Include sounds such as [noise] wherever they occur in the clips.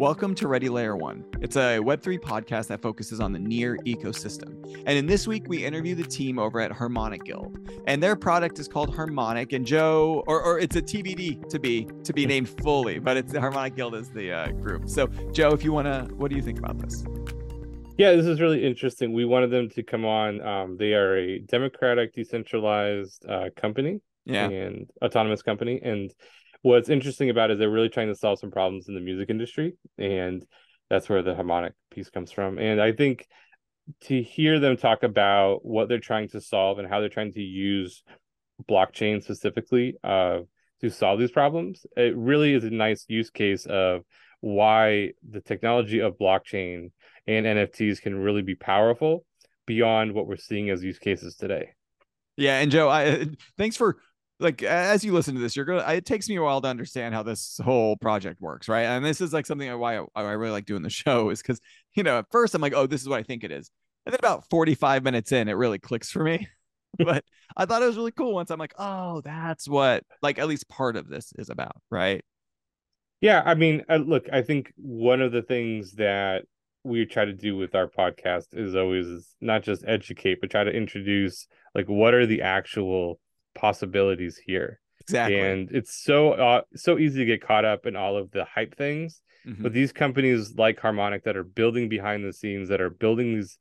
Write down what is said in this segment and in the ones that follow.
Welcome to Ready Layer One. It's a Web3 podcast that focuses on the Near ecosystem. And in this week, we interview the team over at Harmonic Guild. And their product is called Harmonic. And Joe, or, or it's a TBD to be to be named fully, but it's Harmonic Guild is the uh, group. So, Joe, if you want to, what do you think about this? Yeah, this is really interesting. We wanted them to come on. Um, they are a democratic, decentralized uh, company, yeah, and autonomous company, and what's interesting about it is they're really trying to solve some problems in the music industry and that's where the harmonic piece comes from. And i think to hear them talk about what they're trying to solve and how they're trying to use blockchain specifically uh, to solve these problems it really is a nice use case of why the technology of blockchain and nfts can really be powerful beyond what we're seeing as use cases today. Yeah and joe i thanks for like as you listen to this, you're gonna. It takes me a while to understand how this whole project works, right? And this is like something why I, I really like doing the show is because you know at first I'm like, oh, this is what I think it is, and then about 45 minutes in, it really clicks for me. [laughs] [laughs] but I thought it was really cool once I'm like, oh, that's what like at least part of this is about, right? Yeah, I mean, uh, look, I think one of the things that we try to do with our podcast is always not just educate, but try to introduce like what are the actual possibilities here. Exactly. And it's so uh, so easy to get caught up in all of the hype things. Mm-hmm. But these companies like Harmonic that are building behind the scenes, that are building these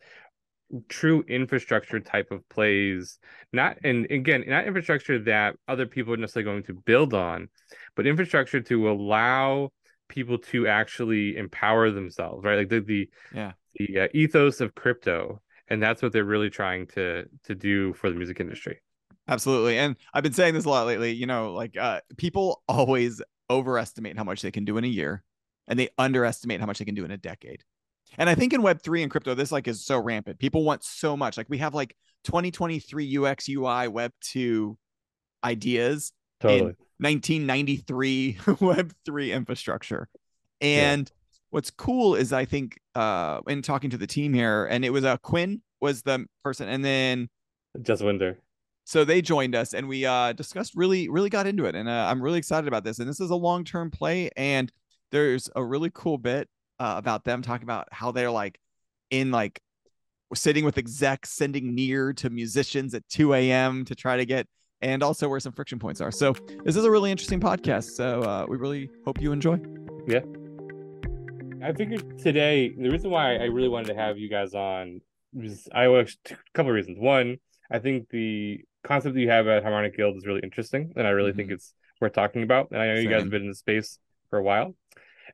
true infrastructure type of plays, not and again, not infrastructure that other people are necessarily going to build on, but infrastructure to allow people to actually empower themselves, right? Like the the yeah the uh, ethos of crypto, and that's what they're really trying to to do for the music industry. Absolutely. And I've been saying this a lot lately, you know, like uh, people always overestimate how much they can do in a year and they underestimate how much they can do in a decade. And I think in web3 and crypto this like is so rampant. People want so much. Like we have like 2023 UX UI web 2 ideas totally. in 1993 [laughs] web3 infrastructure. And yeah. what's cool is I think uh in talking to the team here and it was uh Quinn was the person and then Jaswinder so they joined us and we uh, discussed really really got into it and uh, i'm really excited about this and this is a long-term play and there's a really cool bit uh, about them talking about how they're like in like sitting with execs sending near to musicians at 2 a.m to try to get and also where some friction points are. So this is a really interesting podcast so uh, we really hope you enjoy. Yeah. I figured today the reason why i really wanted to have you guys on was i was a couple of reasons. One I think the concept that you have at Harmonic Guild is really interesting, and I really mm-hmm. think it's worth talking about. And I know Same. you guys have been in the space for a while.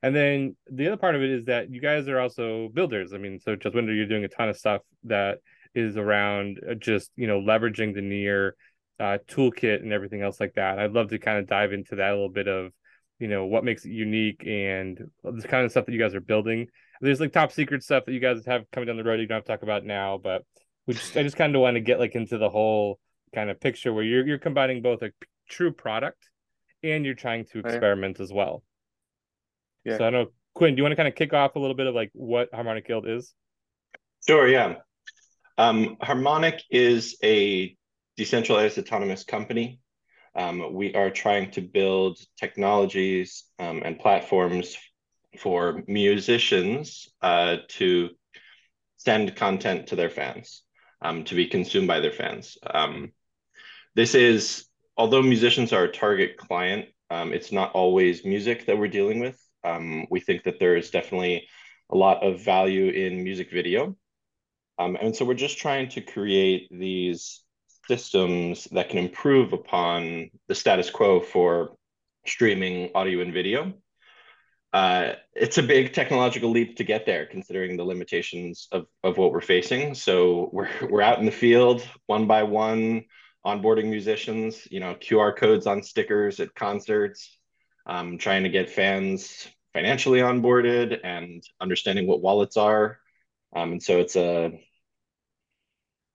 And then the other part of it is that you guys are also builders. I mean, so Jaswinder, you're doing a ton of stuff that is around uh, just you know leveraging the near uh, toolkit and everything else like that. I'd love to kind of dive into that a little bit of you know what makes it unique and the kind of stuff that you guys are building. There's like top secret stuff that you guys have coming down the road. You don't have to talk about now, but we just I just kind of want to get like into the whole kind of picture where you're you're combining both a true product and you're trying to experiment as well. Yeah. So I don't know, Quinn, do you want to kind of kick off a little bit of like what Harmonic Guild is? Sure, yeah. Um, Harmonic is a decentralized autonomous company. Um, we are trying to build technologies um, and platforms for musicians uh, to send content to their fans, um, to be consumed by their fans. This is, although musicians are a target client, um, it's not always music that we're dealing with. Um, we think that there is definitely a lot of value in music video. Um, and so we're just trying to create these systems that can improve upon the status quo for streaming audio and video. Uh, it's a big technological leap to get there, considering the limitations of, of what we're facing. So we're, we're out in the field one by one, onboarding musicians, you know, QR codes on stickers at concerts, um, trying to get fans financially onboarded and understanding what wallets are. Um, and so it's a,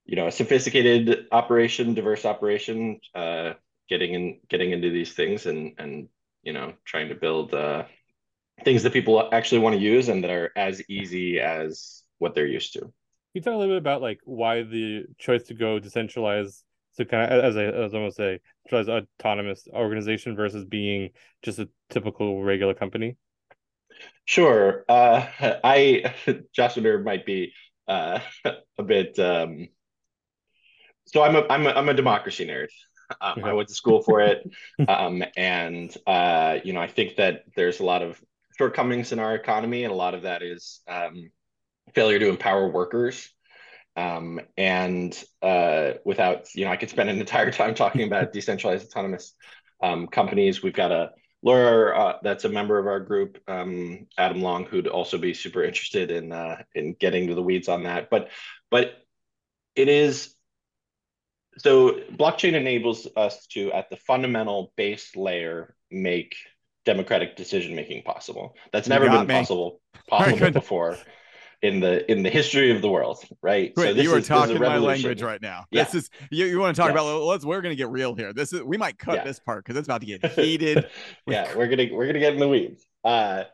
you know, a sophisticated operation, diverse operation, uh, getting in, getting into these things and, and, you know, trying to build uh, things that people actually want to use and that are as easy as what they're used to. Can you talk a little bit about like why the choice to go decentralized so kind of as I as almost a autonomous organization versus being just a typical regular company? Sure. Uh, [laughs] I [laughs] Jocelyn might be uh, [laughs] a bit. Um, so I'm a I'm a I'm a democracy nerd. Um, I went to school for it, um, and uh, you know I think that there's a lot of shortcomings in our economy, and a lot of that is um, failure to empower workers. Um, and uh, without, you know, I could spend an entire time talking about [laughs] decentralized autonomous um, companies. We've got a Laura uh, that's a member of our group, um, Adam Long, who'd also be super interested in uh, in getting to the weeds on that. But but it is so blockchain enables us to, at the fundamental base layer, make democratic decision making possible. That's never been me. possible [laughs] possible before in the in the history of the world, right? Wait, so you are is, talking my language right now. Yeah. This is you, you want to talk yes. about let's we're gonna get real here. This is we might cut yeah. this part because it's about to get [laughs] heated. yeah, we're gonna we're gonna get in the weeds. Uh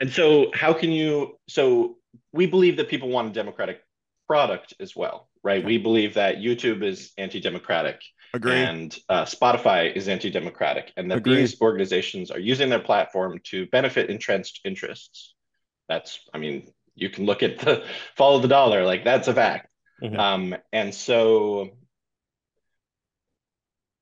and so how can you so we believe that people want a democratic product as well, right? Okay. We believe that YouTube is anti-democratic. Agree. And uh, Spotify is anti-democratic, and that Agreed. these organizations are using their platform to benefit entrenched interests. That's, I mean, you can look at the follow the dollar like that's a fact. Mm-hmm. um, and so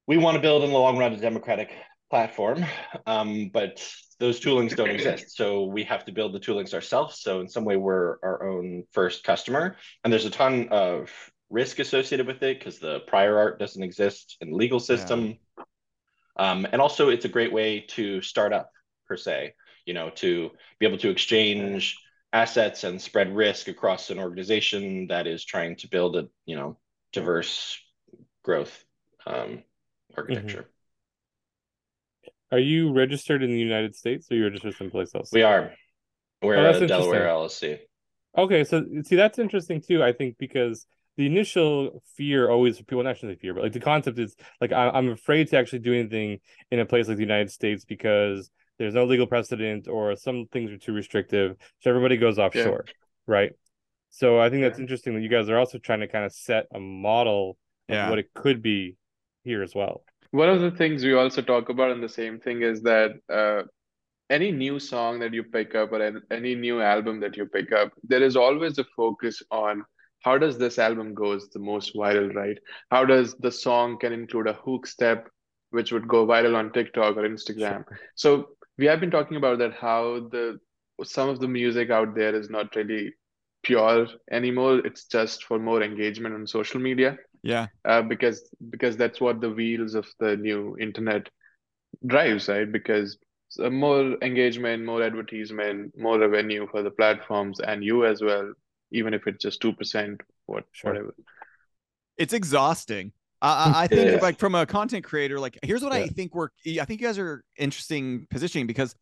we want to build in the long run a democratic platform um, but those toolings don't exist. So we have to build the toolings ourselves. So in some way we're our own first customer. And there's a ton of risk associated with it because the prior art doesn't exist in the legal system. Yeah. um, and also it's a great way to start up per se you know to be able to exchange assets and spread risk across an organization that is trying to build a you know diverse growth um, architecture. Mm-hmm. Are you registered in the United States or you're registered someplace else? We are. We're oh, a Delaware LLC. Okay, so see that's interesting too. I think because the initial fear always for people not necessarily fear, but like the concept is like I'm afraid to actually do anything in a place like the United States because there's no legal precedent or some things are too restrictive so everybody goes offshore yeah. right so i think that's yeah. interesting that you guys are also trying to kind of set a model of yeah. what it could be here as well one of the things we also talk about in the same thing is that uh, any new song that you pick up or any new album that you pick up there is always a focus on how does this album goes the most viral right how does the song can include a hook step which would go viral on tiktok or instagram sure. so we have been talking about that how the some of the music out there is not really pure anymore. It's just for more engagement on social media. Yeah. Uh, because because that's what the wheels of the new internet drives right? Because more engagement more advertisement more revenue for the platforms and you as well even if it's just 2% what sure. whatever. It's exhausting I, I think yeah. like from a content creator, like here's what yeah. I think we're. I think you guys are interesting positioning because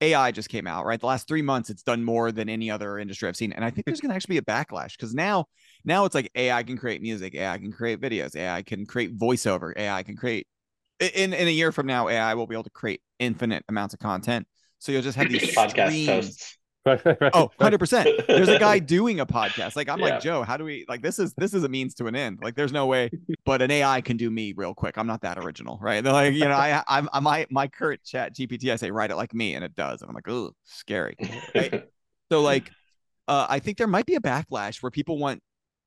AI just came out, right? The last three months, it's done more than any other industry I've seen, and I think there's going to actually be a backlash because now, now it's like AI can create music, AI can create videos, AI can create voiceover, AI can create. In in a year from now, AI will be able to create infinite amounts of content. So you'll just have these podcast hosts oh 100% there's a guy [laughs] doing a podcast. Like i'm yeah. like joe how do we like this is this is a means to an end. Like there's no way but an ai can do me real quick. I'm not that original right? They're like you know i i'm my my current chat gpt i say write it like me and it does and i'm like oh scary right? so [laughs] like uh i think there might be a backlash where people want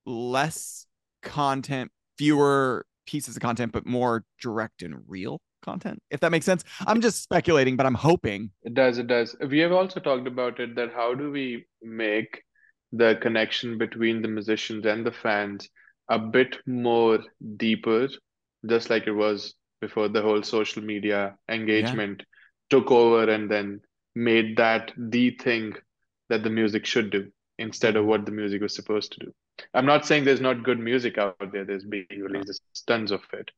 less content fewer pieces of content but more direct and real content if that makes sense. I'm just speculating but i'm hoping. It does it does. We have also talked about it that how do we make the connection between the musicians and the fans a bit more deeper just like it was before the whole social media engagement yeah. took over and then made that the thing that the music should do instead of what the music was supposed to do. I'm not saying there's not good music out there. There's being released tons of it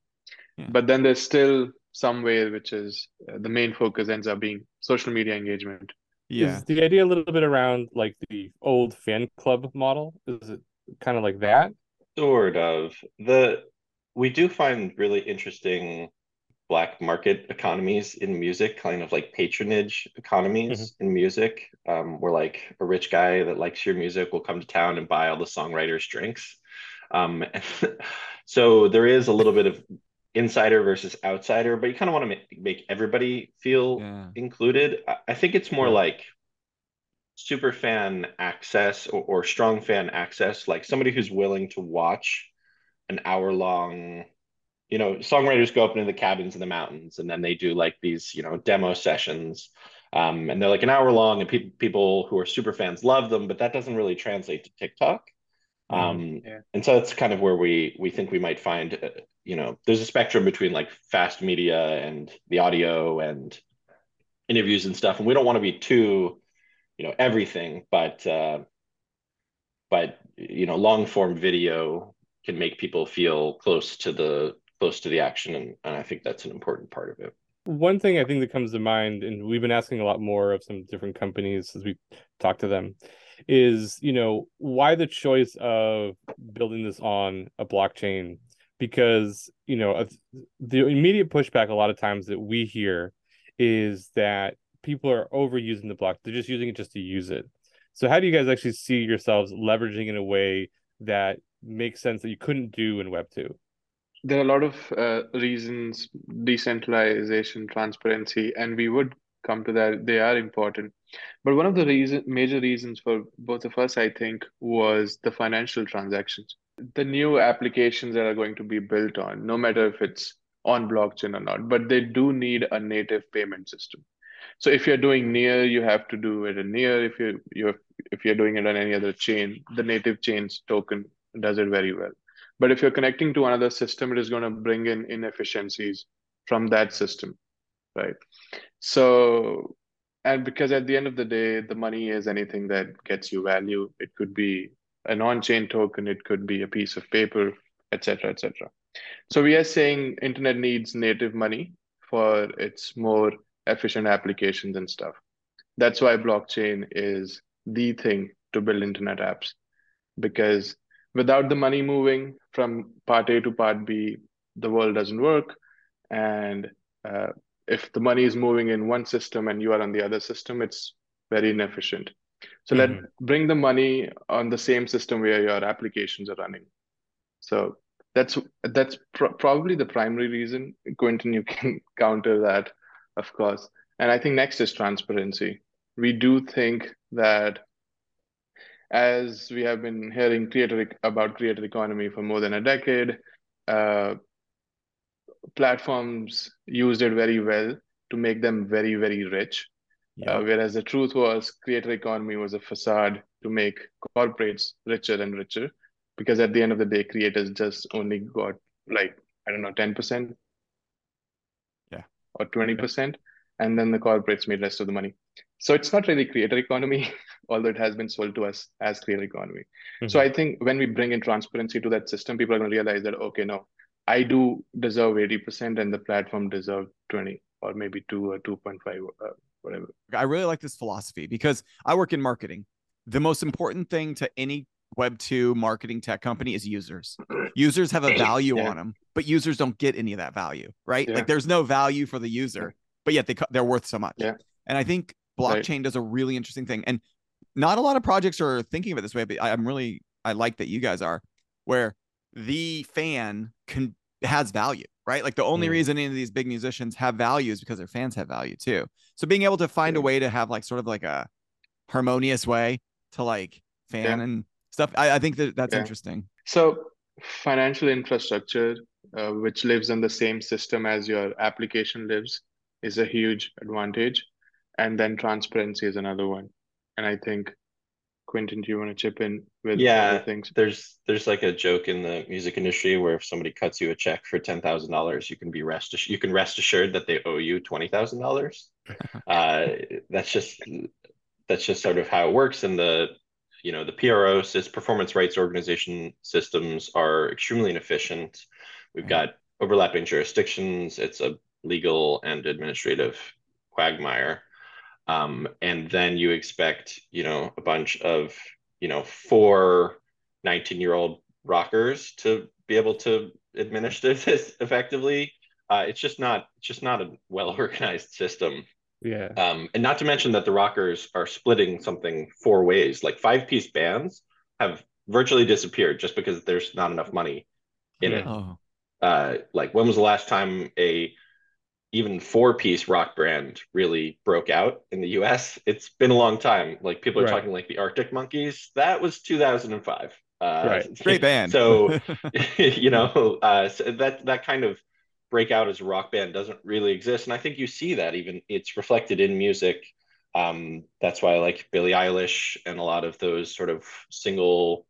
yeah. but then there's still some way which is uh, the main focus ends up being social media engagement. Yeah. Is the idea a little bit around like the old fan club model? Is it kind of like that? Sort of. The we do find really interesting black market economies in music kind of like patronage economies mm-hmm. in music um, where like a rich guy that likes your music will come to town and buy all the songwriters drinks. Um, [laughs] so there is a little bit of insider versus outsider, but you kind of want to make, make everybody feel yeah. included. I, I, think it's more like super fan access or, or strong fan access, like somebody who's willing to watch an hour long you know, songwriters go up into the cabins in the mountains and then they do like these, you know, demo sessions. Um, and they're like an hour long and people people who are super fans love them, but that doesn't really translate to TikTok. Mm-hmm. Um, yeah. and so that's kind of where we we think we might find, you know, there's a spectrum between like fast media and the audio and interviews and stuff. And we don't want to be too, you know, everything, but uh, but you know, long form video can make people feel close to the close to the action and, and i think that's an important part of it one thing i think that comes to mind and we've been asking a lot more of some different companies as we talk to them is you know why the choice of building this on a blockchain because you know the immediate pushback a lot of times that we hear is that people are overusing the block. They're just using it just to use it. So how do you guys actually see yourselves leveraging in a way that makes sense that you couldn't do in web 2 there are a lot of uh, reasons decentralization transparency and we would come to that. They are important. But one of the reason major reasons for both of us i think was the financial transactions the new applications that are going to be built on no matter if it's on blockchain or not but they do need a native payment system so if you're doing near you have to do it in near if you you if you're doing it on any other chain the native chains token does it very well but if you're connecting to another system, it is going to bring in inefficiencies from that system, right? So, and because at the end of the day, the money is anything that gets you value. It could be an on-chain token, it could be a piece of paper, etc., etc. So we are saying internet needs native money for its more efficient applications and stuff. That's why blockchain is the thing to build internet apps because without the money moving from part A to part B, the world doesn't work. And uh, if the money is moving in one system and you are on the other system, it's very inefficient. So mm-hmm. let bring the money on the same system where your applications are running. So that's that's pr- probably the primary reason. Quentin, you can [laughs] counter that, of course. And I think next is transparency. We do think that as we have been hearing creator about creator economy for more than a decade, uh, platforms used it very well to make them very, very rich. Yeah. Uh, whereas the truth was, creator economy was a facade to make corporates richer and richer, because at the end of the day, creators just only got like I don't know, ten percent, yeah, or twenty percent, and then the corporates made rest of the money. So it's not really creator economy, [laughs] although it has been sold to us as creator economy. Mm-hmm. So I think when we bring in transparency to that system, people are going to realize that okay, no, I do deserve eighty percent, and the platform deserve twenty or maybe two or two point five, uh, whatever. I really like this philosophy because I work in marketing. The most important thing to any web 2 marketing tech company is users [clears throat] users have a value yeah. on them but users don't get any of that value right yeah. like there's no value for the user but yet they they're worth so much. Yeah. And I think blockchain right. does a really interesting thing, and not a lot of projects are thinking of it this way. But I'm really I like that you guys are, where the fan can has value, right? Like the only mm. reason any of these big musicians have value is because their fans have value too. So being able to find yeah. a way to have like sort of like a harmonious way to like fan yeah. and stuff, I, I, think that that's yeah. interesting. So financial infrastructure, uh, which lives in the same system as your application lives, is a huge advantage. And then transparency is another one. And I think Quentin, do you want to chip in with yeah, things? There's there's like a joke in the music industry where if somebody cuts you a check for ten thousand dollars, you can be rest you can rest assured that they owe you twenty thousand dollars. [laughs] Uh, that's just that's just sort of how it works. And the you know the PRO is performance rights organization systems are extremely inefficient. We've got overlapping jurisdictions. It's a legal and administrative quagmire. Um, and then you expect, you know, a bunch of, you know, four 19 year old rockers to be able to administer [laughs] this effectively. Uh, it's just not, it's just not a well organized system. Yeah. Um, and not to mention that the rockers are splitting something four ways. Like five piece bands have virtually disappeared just because there's not enough money in yeah. it. Oh. Uh, like when was the last time a even four piece rock band really broke out in the US. It's been a long time. Like people are Right. talking like the Arctic Monkeys. That was 2005. Uh, Right. Great band. So [laughs] [laughs] you know, uh, so that that kind of breakout as a rock band doesn't really exist, and I think you see that even it's reflected in music. Um, that's why I like Billie Eilish and a lot of those sort of single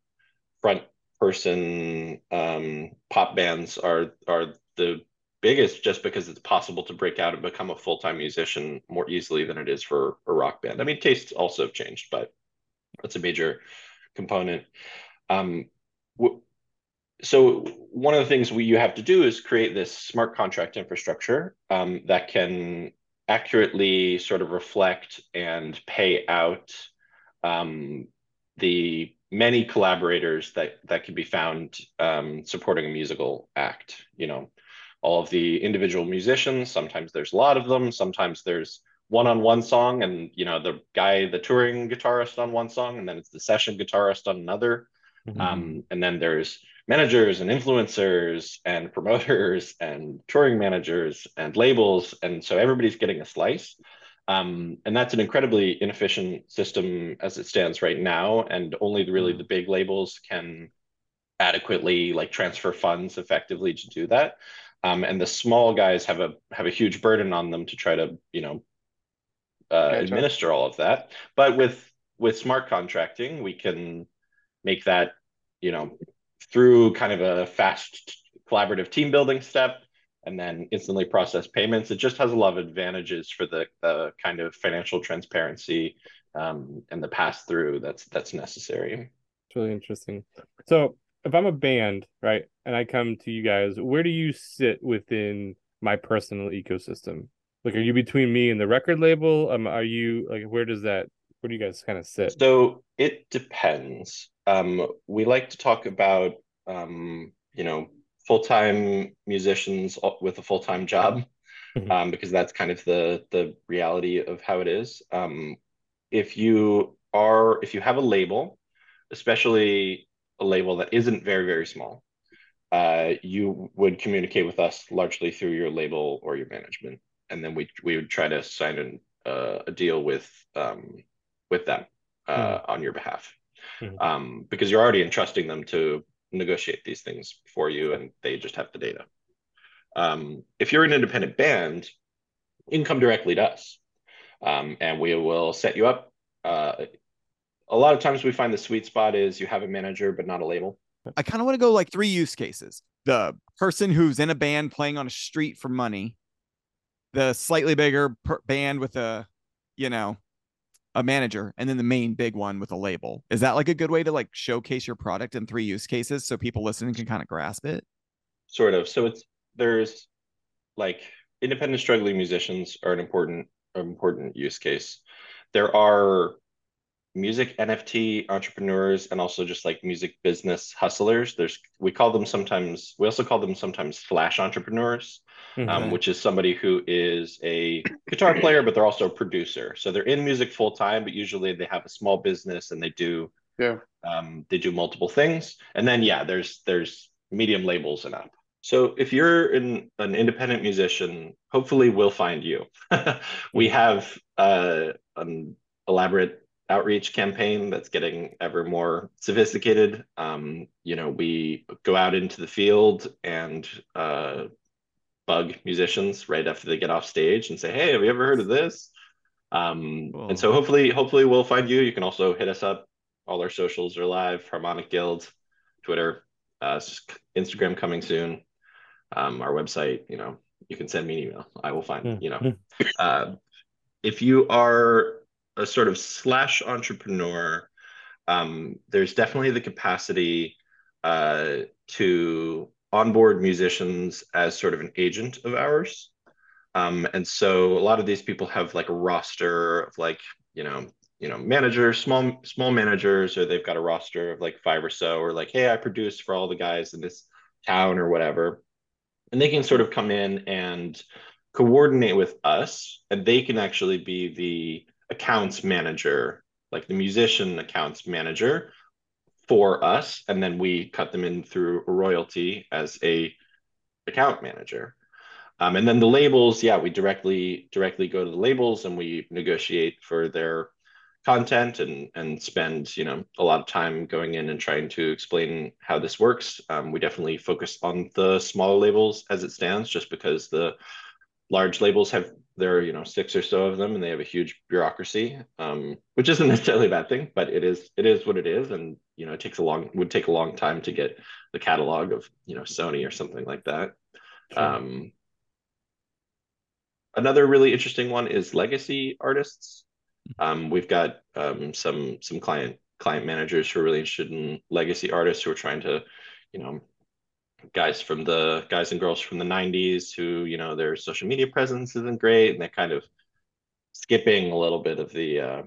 front person um, pop bands are are the biggest just because it's possible to break out and become a full-time musician more easily than it is for a rock band. I mean, tastes also have changed, but that's a major component. Um, w- so one of the things we you have to do is create this smart contract infrastructure um, that can accurately sort of reflect and pay out um, the many collaborators that that can be found um, supporting a musical act. You know, all of the individual musicians. Sometimes there's a lot of them. Sometimes there's one on one song, and you know the guy, the touring guitarist on one song, and then it's the session guitarist on another. Mhm. Um, and then there's managers and influencers and promoters [laughs] and touring managers and labels. And so everybody's getting a slice. Um, and that's an incredibly inefficient system as it stands right now. And only really the big labels can adequately like transfer funds effectively to do that. Um, and the small guys have a have a huge burden on them to try to, you know, uh, Gotcha. administer all of that. But with with smart contracting, we can make that, you know, through kind of a fast collaborative team building step and then instantly process payments. It just has a lot of advantages for the, the kind of financial transparency um, and the pass through that's that's necessary. It's really interesting. So if I'm a band, right, and I come to you guys, where do you sit within my personal ecosystem? Like, are you between me and the record label? Um, are you like, where does that, where do you guys kind of sit? So it depends. Um, we like to talk about um, you know full-time musicians with a full-time job Mhm. um, because that's kind of the the reality of how it is. Um, if you are if you have a label, especially a label that isn't very very small, uh, you would communicate with us largely through your label or your management, and then we we would try to sign an, uh, a deal with um, with them uh, on your behalf, Mhm. um, because you're already entrusting them to negotiate these things for you, and they just have the data. Um, if you're an independent band, you can come directly to us, um, and we will set you up. A lot of times, we find the sweet spot is you have a manager but not a label. I kind of want to go like three use cases. The person who's in a band playing on a street for money, the slightly bigger per- band with a, you know, a manager, and then the main big one with a label. Is that like a good way to like showcase your product in three use cases so people listening can kind of grasp it? sort of so it's there's like independent struggling musicians are an important important use case there are music nft entrepreneurs and also just like music business hustlers. There's we call them sometimes we also call them sometimes slash entrepreneurs um, which is somebody who is a guitar player but they're also a producer. So they're in music full time but usually they have a small business and they do Yeah. um, they do multiple things. And then yeah there's there's medium labels and up. So if you're an, an independent musician hopefully we'll find you. [laughs] We have uh, an elaborate outreach campaign that's getting ever more sophisticated. Um, you know we go out into the field and uh, bug musicians right after they get off stage and say hey have you ever heard of this? Um, Cool. and so hopefully hopefully we'll find you. You can also hit us up. All our socials are live. Harmonic guild twitter uh, instagram coming soon. Um, our website you know you can send me an email. I will find you know. Uh, if you are a sort of slash entrepreneur um, there's definitely the capacity uh, to onboard musicians as sort of an agent of ours. Um, and so a lot of these people have like a roster of like you know you know managers small small managers or they've got a roster of like five or so or like hey i produce for all the guys in this town or whatever. And they can sort of come in and coordinate with us and they can actually be the accounts manager like the musician accounts manager for us and then we cut them in through royalty as a account manager Um, and then the labels, yeah, we directly directly go to the labels and we negotiate for their content and and spend you know a lot of time going in and trying to explain how this works. Um, we definitely focus on the smaller labels as it stands, just because the large labels have there are you know six or so of them and they have a huge bureaucracy um, which isn't [laughs] necessarily a bad thing but it is it is what it is and you know it takes a long would take a long time to get the catalog of you know sony or something like that sure. um, another really interesting one is legacy artists um, we've got um, some some client client managers who are really interested in legacy artists who are trying to you know guys from the guys and girls from the 90s who you know their social media presence isn't great and they're kind of skipping a little bit of the uh,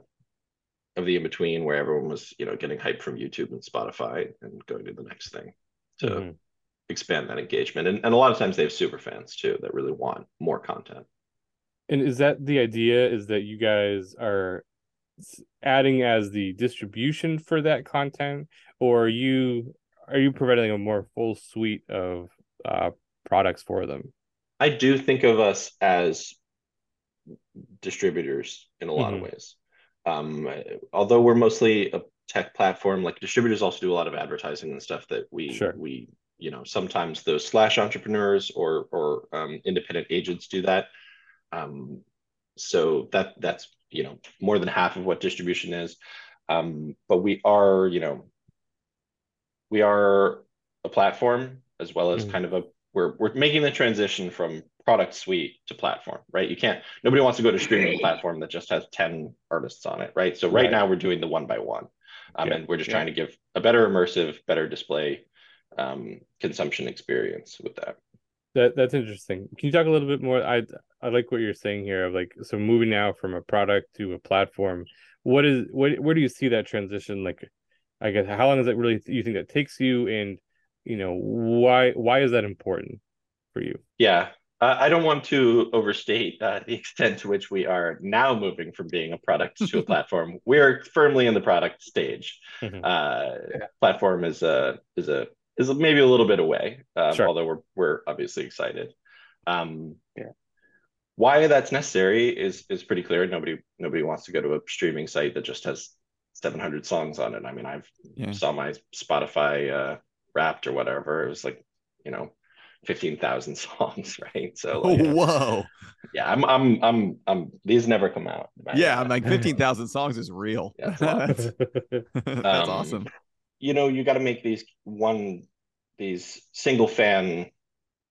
of the in between where everyone was you know getting hype from youtube and spotify and going to the next thing to mm-hmm. expand that engagement and, and a lot of times they have super fans too that really want more content and is that the idea is that you guys are adding as the distribution for that content or are you are you providing a more full suite of uh, products for them? I do think of us as distributors in a lot mm-hmm. of ways. Um, although we're mostly a tech platform, like distributors also do a lot of advertising and stuff that we sure. we you know sometimes those slash entrepreneurs or or um, independent agents do that. Um, so that that's you know more than half of what distribution is. Um, but we are you know we are a platform as well as mm. kind of a we're we're making the transition from product suite to platform, right? You can't nobody wants to go to streaming platform that just has 10 artists on it, right? So right, right. now we're doing the one by one. Um, yeah. and we're just yeah. trying to give a better immersive, better display um, consumption experience with that. That that's interesting. Can you talk a little bit more? I I like what you're saying here of like so moving now from a product to a platform. What is what where do you see that transition like I guess how long does that really you think that takes you, and you know why why is that important for you? Yeah, uh, I don't want to overstate uh, the extent to which we are now moving from being a product to a [laughs] platform. We're firmly in the product stage. Mm-hmm. Uh, yeah. Platform is a is a is maybe a little bit away, um, sure. although we're we're obviously excited. Um, yeah. Why that's necessary is is pretty clear. Nobody nobody wants to go to a streaming site that just has 700 songs on it. I mean, I've yeah. saw my Spotify uh, Wrapped or whatever. It was like, you know, 15,000 [laughs] songs, right? So like, oh, whoa. Yeah, I'm I'm I'm I'm these never come out. Yeah, I'm like 15,000 songs is real. Yeah, [laughs] that's, [laughs] that's um, awesome. You know, you got to make these one these single fan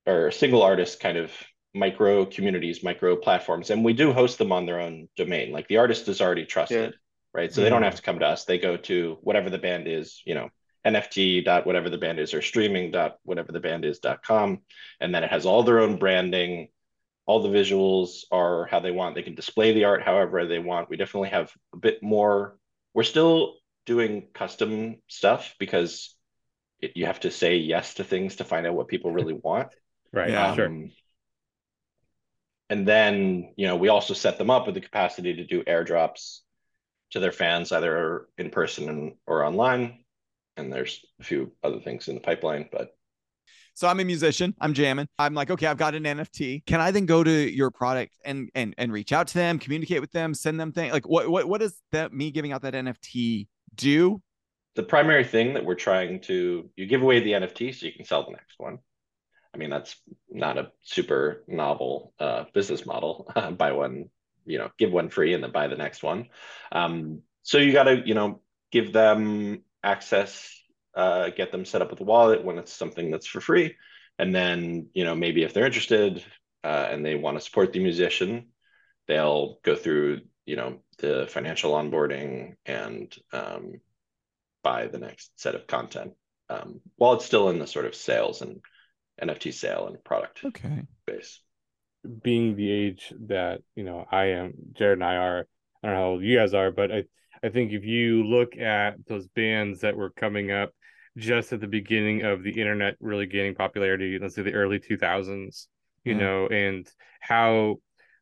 or single artist kind of micro communities, micro platforms, and we do host them on their own domain. Like the artist is already trusted. Yeah right? So they don't have to come to us. They go to whatever the band is, you know, NFT dot whatever the band is or streaming dot whatever the band is dot com. And then it has all their own branding. All the visuals are how they want. They can display the art however they want. We definitely have a bit more. We're still doing custom stuff because it, you have to say yes to things to find out what people really [laughs] want. right. Yeah. Um, sure. And then, you know, we also set them up with the capacity to do airdrops to their fans either in person or online. And there's a few other things in the pipeline, but so I'm a musician. I'm jamming. I'm like, okay, I've got an NFT. Can I then go to your product and and and reach out to them, communicate with them, send them things? Like, what what what does that me giving out that NFT do? The primary thing that we're trying to you give away the NFT so you can sell the next one. I mean, that's not a super novel uh, business model. [laughs] buy one, you know give one free and then buy the next one. Um, so you got to you know give them access uh, get them set up with a wallet when it's something that's for free. And then you know maybe if they're interested uh, and they want to support the musician they'll go through you know the financial onboarding and um, buy the next set of content um, while it's still in the sort of sales and nft sale and product okay. base being the age that you know I am, Jared and I are. I don't know how old you guys are, but I I think if you look at those bands that were coming up just at the beginning of the internet really gaining popularity, let's say the early two thousands, you yeah. know, and how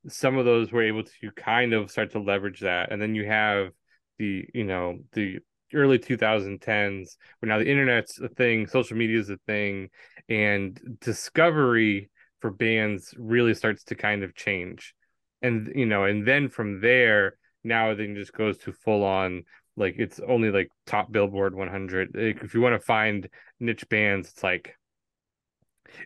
some of those were able to kind of start to leverage that, and then you have the you know the early 2010s where now the internet's a thing social media is a thing and discovery for bands really starts to kind of change. And you know, and then from there, now it just goes to full on like it's only like top Billboard 100. Like, if you want to find niche bands, it's like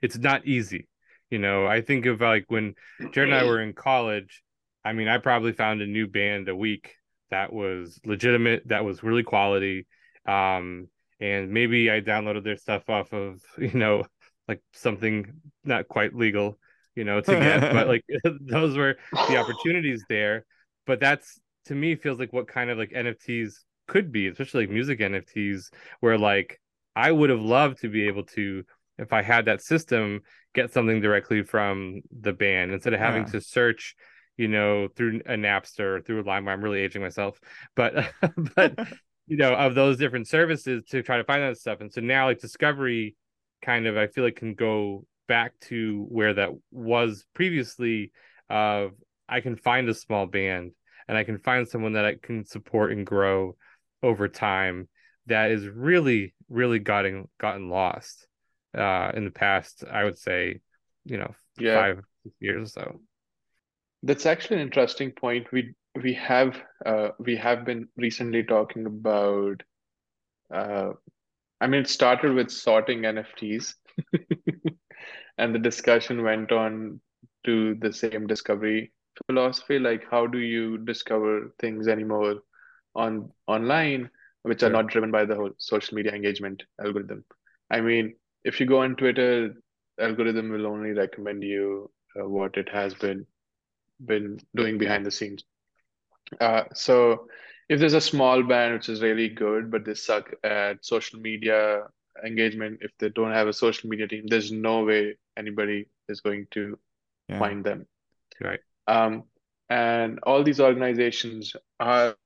it's not easy. You know, I think of like when Jared and I were in college. I mean, I probably found a new band a week that was legitimate, that was really quality. Um, and maybe I downloaded their stuff off of, [laughs] you know, like something not quite legal, you know, to get, but [laughs] like [laughs] those were the opportunities there. But that's to me feels like what kind of like NFTs could be, especially like music NFTs, where like I would have loved to be able to, if I had that system, get something directly from the band instead of having yeah. to search you know, through a Napster, through a LimeWire. I'm really aging myself, but [laughs] but you know, of those different services to try to find that stuff. And so now, like Discovery, kind of, I feel like can go back to where that was previously. Of I can find a small band and I can find someone that I can support and grow over time. That is really, really gotten gotten lost uh, in the past. I would say, you know, yeah. five years or so. That's actually an interesting point. We we have uh, we have been recently talking about. Uh, I mean, it started with sorting NFTs, [laughs] and the discussion went on to the same discovery philosophy. Like, how do you discover things anymore on online, which are not driven by the whole social media engagement algorithm? I mean, if you go on Twitter, algorithm will only recommend you uh, what it has been been doing behind the scenes. Uh, so if there's a small band which is really good, but they suck at social media engagement, if they don't have a social media team, there's no way anybody is going to yeah. find them. Right. Um, and all these organizations are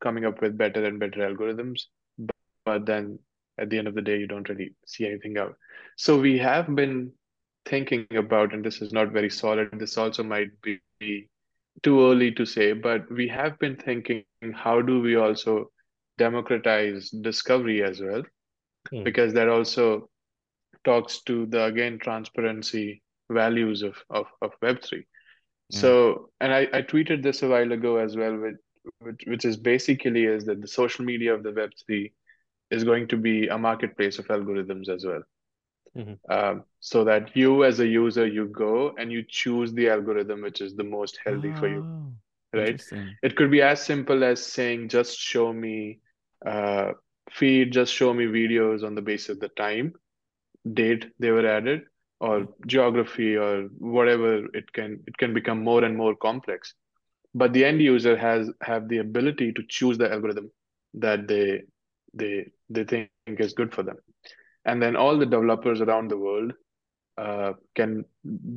coming up with better and better algorithms, but, but then at the end of the day, you don't really see anything out. So we have been thinking about, and this is not very solid, this also might be too early to say, but we have been thinking how do we also democratize discovery as well? Mm. Because that also talks to the again transparency values of, of, of Web3. Yeah. So, and I, I tweeted this a while ago as well, with, which, which is basically is that the social media of the Web3 is going to be a marketplace of algorithms as well. Mm-hmm. Um, so that you as a user you go and you choose the algorithm which is the most healthy oh, for you oh, right? It could be as simple as saying just show me uh, feed just show me videos on the basis of the time date they were added or geography or whatever it can it can become more and more complex. But the end user has have the ability to choose the algorithm that they they they think is good for them. And then all the developers around the world uh, can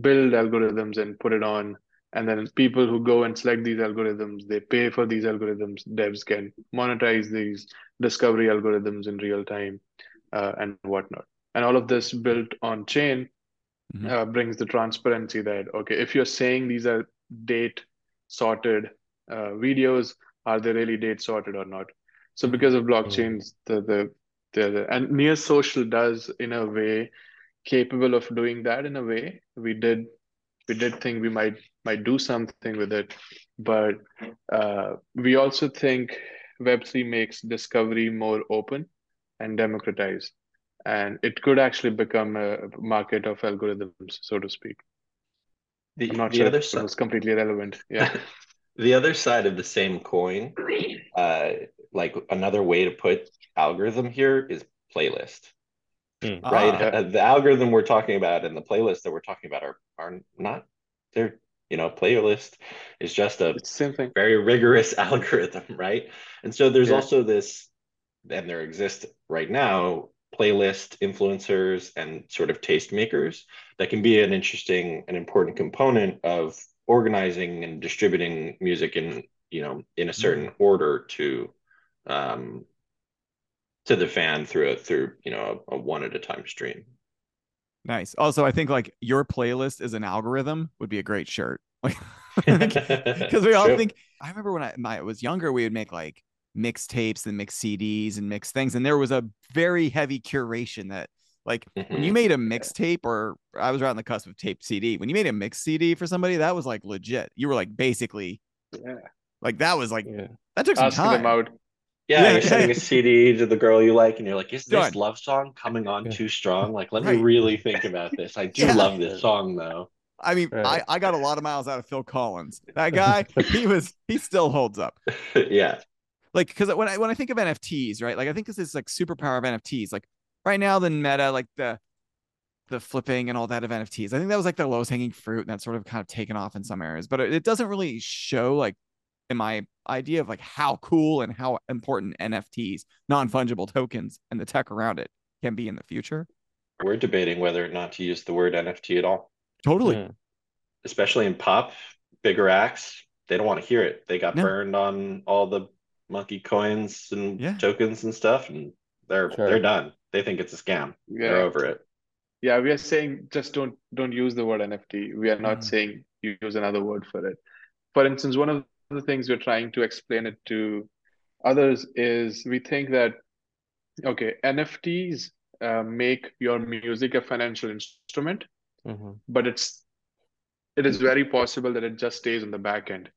build algorithms and put it on and then people who go and select these algorithms they pay for these algorithms devs can monetize these discovery algorithms in real time uh, and whatnot. And all of this built on chain mm-hmm. uh, brings the transparency that okay if you're saying these are date sorted uh, videos are they really date sorted or not? So because of blockchains the, the the and near social does in a way capable of doing that in a way. We did we did think we might might do something with it but uh, we also think web3 makes discovery more open and democratized and it could actually become a market of algorithms so to speak the, I'm not the sure other side was completely relevant yeah [laughs] the other side of the same coin uh, like another way to put algorithm here is playlist. Mm. Right? Ah. The algorithm we're talking about and the playlist that we're talking about are are not they're you know playlist is just a very rigorous [laughs] algorithm right and so there's yeah. also this and there exist right now playlist influencers and sort of taste makers that can be an interesting and important component of organizing and distributing music in you know in a certain mm. order to um, to the fan through a through you know a, a one at a time stream. Nice. Also, I think like your playlist is an algorithm would be a great shirt. [laughs] because [laughs] [laughs] we all True. think. I remember when I, my, I was younger, we would make like mixtapes and mix CDs and mix things, and there was a very heavy curation that Like when you Mhm. made a mixtape, or I was right on the cusp of tape CD. When you made a mix CD for somebody, that was like legit. You were like basically Yeah. like that was like Yeah. that took some Asking time. Yeah, Yeah, you're sending a CD to the girl you like, and you're like, "Is this Done. love song coming on too strong? Like, let Right. me really think about this. I do [laughs] Yeah. love this song, though." I mean, Right. I, I got a lot of miles out of Phil Collins. That guy, [laughs] he was he still holds up. [laughs] yeah, Like because when I when I think of NFTs, right? Like I think this is like superpower of NFTs. Like right now, the meta, like the the flipping and all that of NFTs. I think that was like the lowest hanging fruit, and that's sort of kind of taken off in some areas. But it, it doesn't really show like in my idea of like how cool and how important NFTs, non fungible tokens, and the tech around it can be in the future. we're debating whether or not to use the word NFT at all, Totally. Mm. especially in pop. Bigger acts, they don't want to hear it. They got No. burned on all the monkey coins and Yeah. tokens and stuff, and they're Sure. they're done. They think it's a scam. They're over it. Yeah, we are saying just don't don't use the word NFT. We are not Mm. saying you use another word for it. For instance, one of the things we're trying to explain it to others is we think that okay, NFTs uh, make your music a financial instrument, Mhm. but it's it is very possible that it just stays on the back end.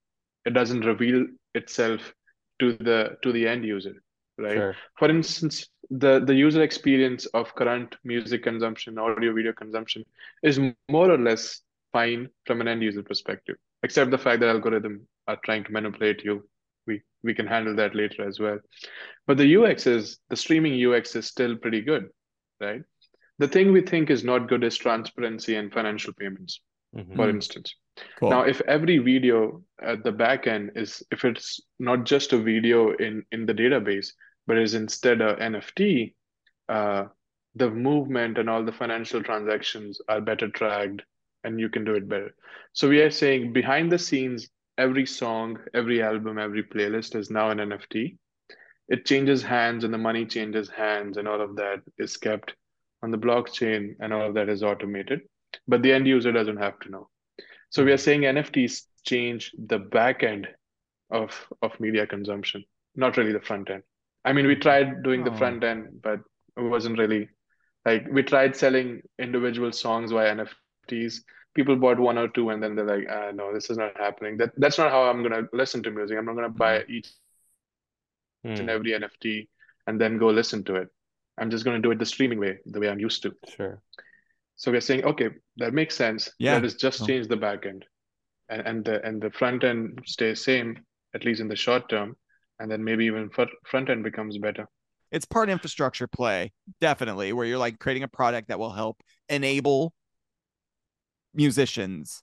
It doesn't reveal itself to the to the end user, right? Sure. For instance, the the user experience of current music consumption, audio video consumption is more or less fine from an end user perspective, except the fact that algorithm are trying to manipulate you. We we can handle that later as well. But the UX is the streaming UX is still pretty good, right? The thing we think is not good is transparency and financial payments, Mhm. for instance. Cool. Now, if every video at the back end is, if it's not just a video in in the database, but is instead a NFT, uh, the movement and all the financial transactions are better tracked, and you can do it better. So we are saying behind the scenes, every song, every album, every playlist is now an NFT. It changes hands, and the money changes hands, and all of that is kept on the blockchain, and all of that is automated. But the end user doesn't have to know. So we are saying NFTs change the back end of of media consumption, not really the front end. I mean, we tried doing the Oh. front end, but it wasn't really like we tried selling individual songs via NFTs. People bought one or two, and then they're like, ah, "No, this is not happening. That that's not how I'm gonna listen to music. I'm not gonna buy each and Mm. every NFT and then go listen to it. I'm just gonna do it the streaming way, the way I'm used to." Sure. So we're saying, okay, that makes sense. Yeah. Let us just Oh. change the back end. And and the and the front end stays same, at least in the short term, and then maybe even fr- front end becomes better. it's part infrastructure play, definitely, where you're like creating a product that will help enable musicians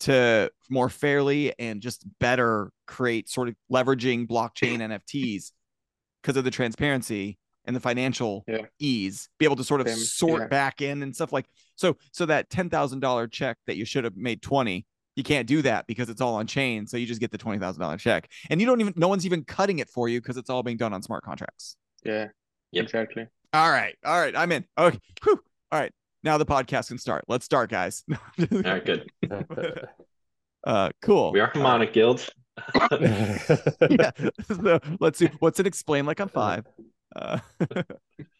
to more fairly and just better create sort of leveraging blockchain [clears throat] NFTs because of the transparency and the financial Yeah. ease, be able to sort of Same, sort yeah. back in and stuff like so. So that ten thousand dollar check that you should have made twenty, you can't do that because it's all on chain. So you just get the twenty thousand dollar check, and you don't even no one's even cutting it for you because it's all being done on smart contracts. Yeah, Yep. exactly. All right. All right. I'm in. Okay. Whew. All right. Now the podcast can start. Let's start, guys. [laughs] All right, good. [laughs] uh cool. We are Harmonic Guild. [laughs] yeah. So let's see. What's it explain like on five? Uh, but uh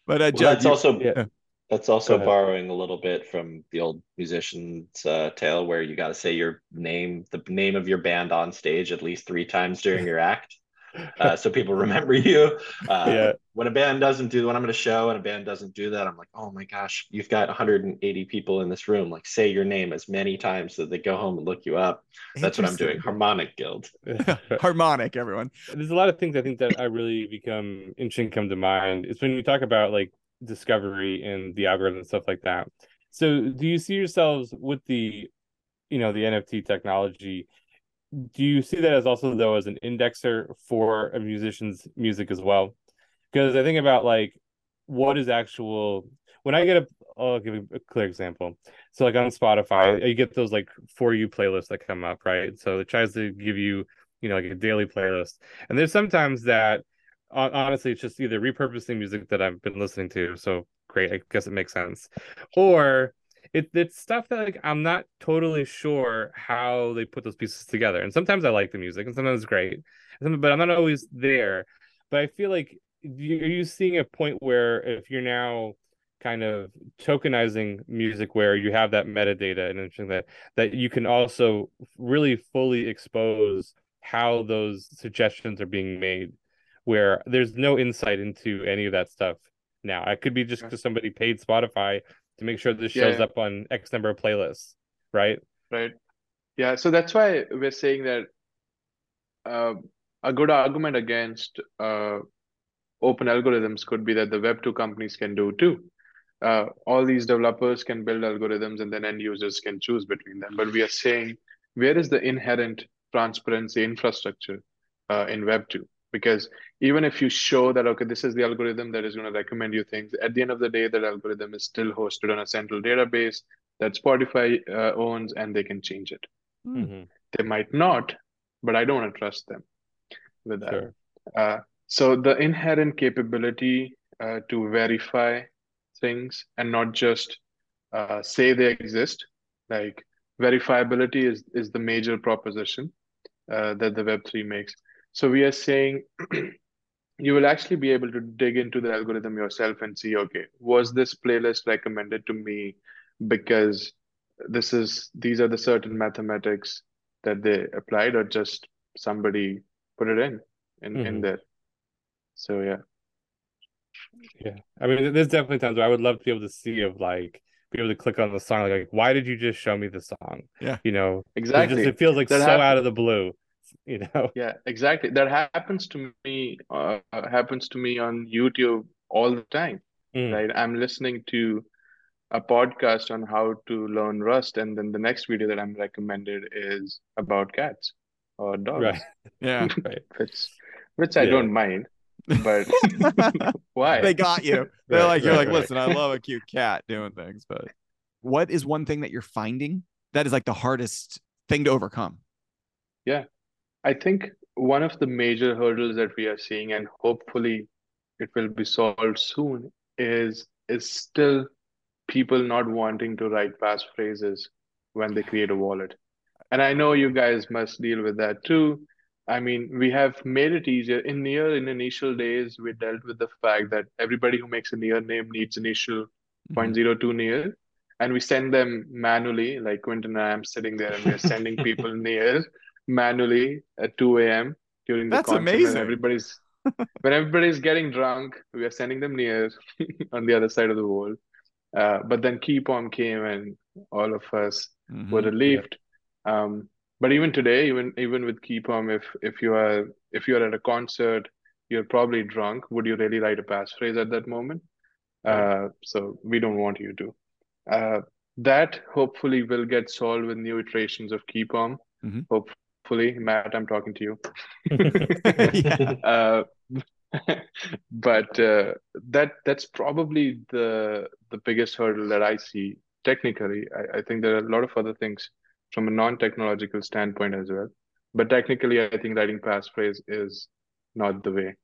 Well, Judd, that's you- also Yeah. that's also borrowing a little bit from the old musician's uh, tale, where you got to say your name, the name of your band on stage at least three times during your act, [laughs] uh, so people remember you. Uh, Yeah. When a band doesn't do when I'm at a show and a band doesn't do that, I'm like, oh my gosh, you've got 180 people in this room. Like, say your name as many times so they go home and look you up. That's what I'm doing. Harmonic Guild. [laughs] [laughs] Harmonic, everyone. There's a lot of things I think that I really become interesting come to mind. It's when you talk about like discovery and the algorithm and stuff like that. So do you see yourselves with the, you know, the NFT technology? Do you see that as also though as an indexer for a musician's music as well? Because I think about like what is actual when I get a I'll give you a clear example. So like on Spotify, you get those like for you playlists that come up, right? So it tries to give you, you know, like a daily playlist. And there's sometimes that honestly it's just either repurposing music that I've been listening to. So great, I guess it makes sense. Or it, it's stuff that like I'm not totally sure how they put those pieces together. And sometimes I like the music and sometimes it's great. But I'm not always there. But I feel like you- are you seeing a point where if you're now kind of tokenizing music where you have that metadata and interesting that that you can also really fully expose how those suggestions are being made where there's no insight into any of that stuff now it could be just because somebody paid spotify to make sure this shows Yeah. up on x number of playlists right right? Yeah, so that's why we're saying that uh, a good argument against uh, open algorithms could be that the Web2 companies can do too. Uh, all these developers can build algorithms and then end users can choose between them. But we are saying, where is the inherent transparency infrastructure uh, in Web2? Because even if you show that, okay, this is the algorithm that is going to recommend you things, at the end of the day, that algorithm is still hosted on a central database that Spotify uh, owns and they can change it. Mhm. They might not, but I don't want to trust them with that. sure Uh, so the inherent capability uh, to verify things and not just uh, say they exist, like verifiability is is the major proposition uh, that the Web3 makes. So we are saying [clears throat] you will actually be able to dig into the algorithm yourself and see, okay, was this playlist recommended to me because this is these are the certain mathematics that they applied, or just somebody put it in in, in Mhm. there. So yeah. Yeah, I mean, there's definitely times where I would love to be able to see of like be able to click on the song, like, like why did you just show me the song? Yeah. you know, it Exactly. just it feels like That so hap- out of the blue, [laughs] you know. Yeah, exactly. That happens to me, uh, happens to me on YouTube all the time, Mm. right? I'm listening to a podcast on how to learn Rust, and then the next video that I'm recommended is about cats or dogs, Right, [laughs] Yeah. [laughs] right. which which I don't mind, but why? they got you. They're Right, like, you're right, like, right. listen, I love a cute cat doing things, but what is one thing that you're finding that is like the hardest thing to overcome? I think one of the major hurdles that we are seeing, and hopefully it will be solved soon, is is still people not wanting to write passphrases when they create a wallet. And I know you guys must deal with that too. I mean, we have made it easier. In near in initial days, we dealt with the fact that everybody who makes a near name needs initial Mhm. 0.02 near, and we send them manually. Like Quentin and I am sitting there, and we're sending people [laughs] near manually at 2 a.m. during the That's concert. amazing. When everybody's [laughs] when everybody's getting drunk, we are sending them near [laughs] on the other side of the world. Uh, but then Keypom came, and all of us Mhm. were relieved. Um, but even today, even even with Keypom, if if you are if you are at a concert, you're probably drunk. Would you really write a passphrase at that moment? Uh, so we don't want you to. Uh, that hopefully will get solved with new iterations of Keypom. Mhm. Hopefully, Matt, I'm talking to you. [laughs] [laughs] Uh, but uh, that that's probably the the biggest hurdle that I see technically. I, I think there are a lot of other things from a non-technological standpoint as well. But technically, I think writing passphrase is not the way.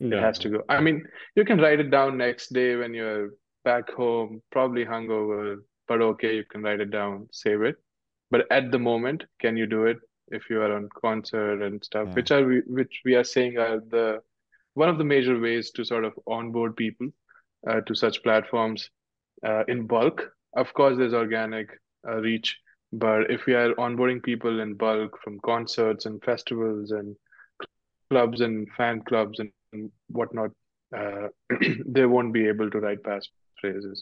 No. It has to go. I mean, you can write it down next day when you're back home, probably hungover, but okay, you can write it down, save it. But at the moment, can you do it if you are on concert and stuff, Yeah. which are we, which we are saying are the one of the major ways to sort of onboard people uh, to such platforms uh, in bulk. Of course, there's organic uh, reach, but if we are onboarding people in bulk from concerts and festivals and clubs and fan clubs and whatnot, uh, [clears throat] they won't be able to write passphrases.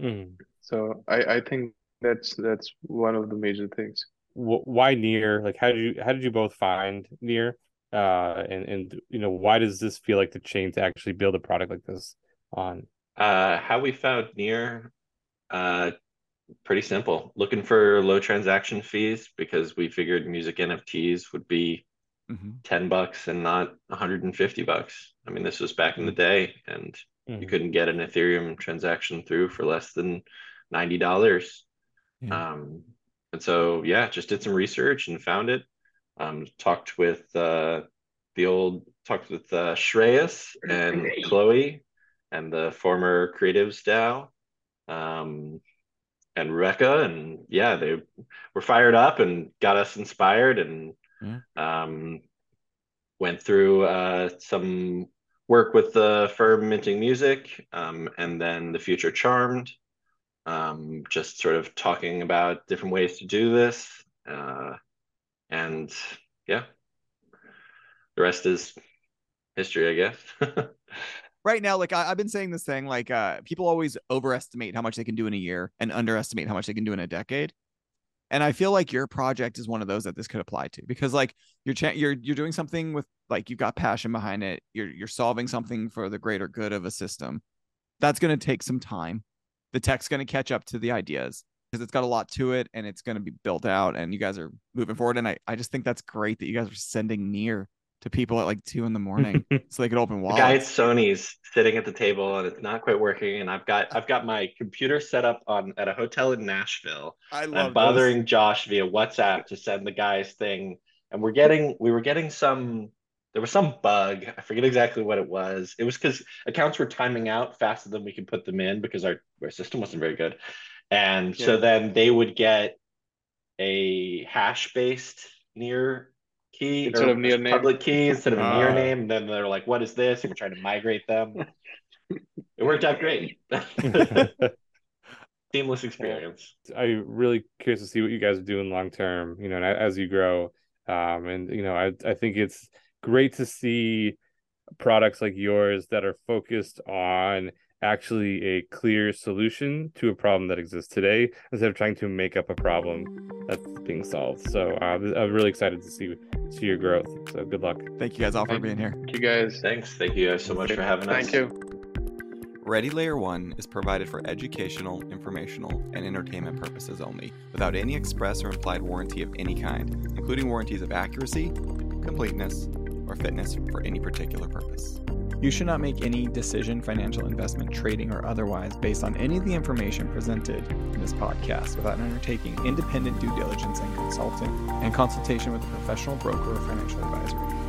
Mm. So I, I think that's that's one of the major things. Wh- Why near? Like, how did you how did you both find near? Uh, and and you know, why does this feel like the chain to actually build a product like this on? Uh, how we found Near, uh, pretty simple. Looking for low transaction fees because we figured music NFTs would be Mhm. 10 bucks and not 150 bucks. I mean, this was back in the day and you Mhm. couldn't get an Ethereum transaction through for less than $90. Yeah. Um, and so, yeah, just did some research and found it. Um, talked with uh, the old, talked with uh, Shreyas and Chloe and the former Creatives DAO um, and Rekka. And yeah, they were fired up and got us inspired and Yeah. um, went through uh, some work with the firm minting music um, and then the future charmed um, just sort of talking about different ways to do this uh, and yeah the rest is history i guess. [laughs] Right now like I, have been saying this thing like uh people always overestimate how much they can do in a year and underestimate how much they can do in a decade. And i feel like your project is one of those that this could apply to because like you're cha- you're you're doing something with like you've got passion behind it. You're you're solving something for the greater good of a system. That's going to take some time the tech's going to catch up to the ideas because it's got a lot to it and it's going to be built out and you guys are moving forward and I, I just think that's great that you guys are sending near to people at like two in the morning [laughs] so they could open wallets. The guy at Sony's sitting at the table and it's not quite working. And I've got I've got my computer set up on at a hotel in Nashville. I love I'm bothering this. Josh via WhatsApp to send the guy's thing. And we're getting we were getting some there was some bug. I forget exactly what it was. It was because accounts were timing out faster than we could put them in because our, our system wasn't very good. And yeah. so then they would get a hash based near key instead of near name. public key instead of a uh, near name. And then they're like, what is this? And we're trying to migrate them. [laughs] it worked out great. [laughs] [laughs] Seamless experience. I'm really curious to see what you guys are doing long term, you know, as you grow. Um, and you know, I I think it's great to see products like yours that are focused on actually a clear solution to a problem that exists today instead of trying to make up a problem that's being solved. So uh, I'm really excited to see see your growth. So good luck. Thank you guys all for being here. Thank you guys. Thanks. Thank you guys so much for having us. Thank you. Ready Layer 1 is provided for educational, informational, and entertainment purposes only, without any express or implied warranty of any kind, including warranties of accuracy, completeness, or fitness for any particular purpose. You should not make any decision, financial investment, trading, or otherwise based on any of the information presented in this podcast without undertaking independent due diligence and consulting and consultation with a professional broker or financial advisor.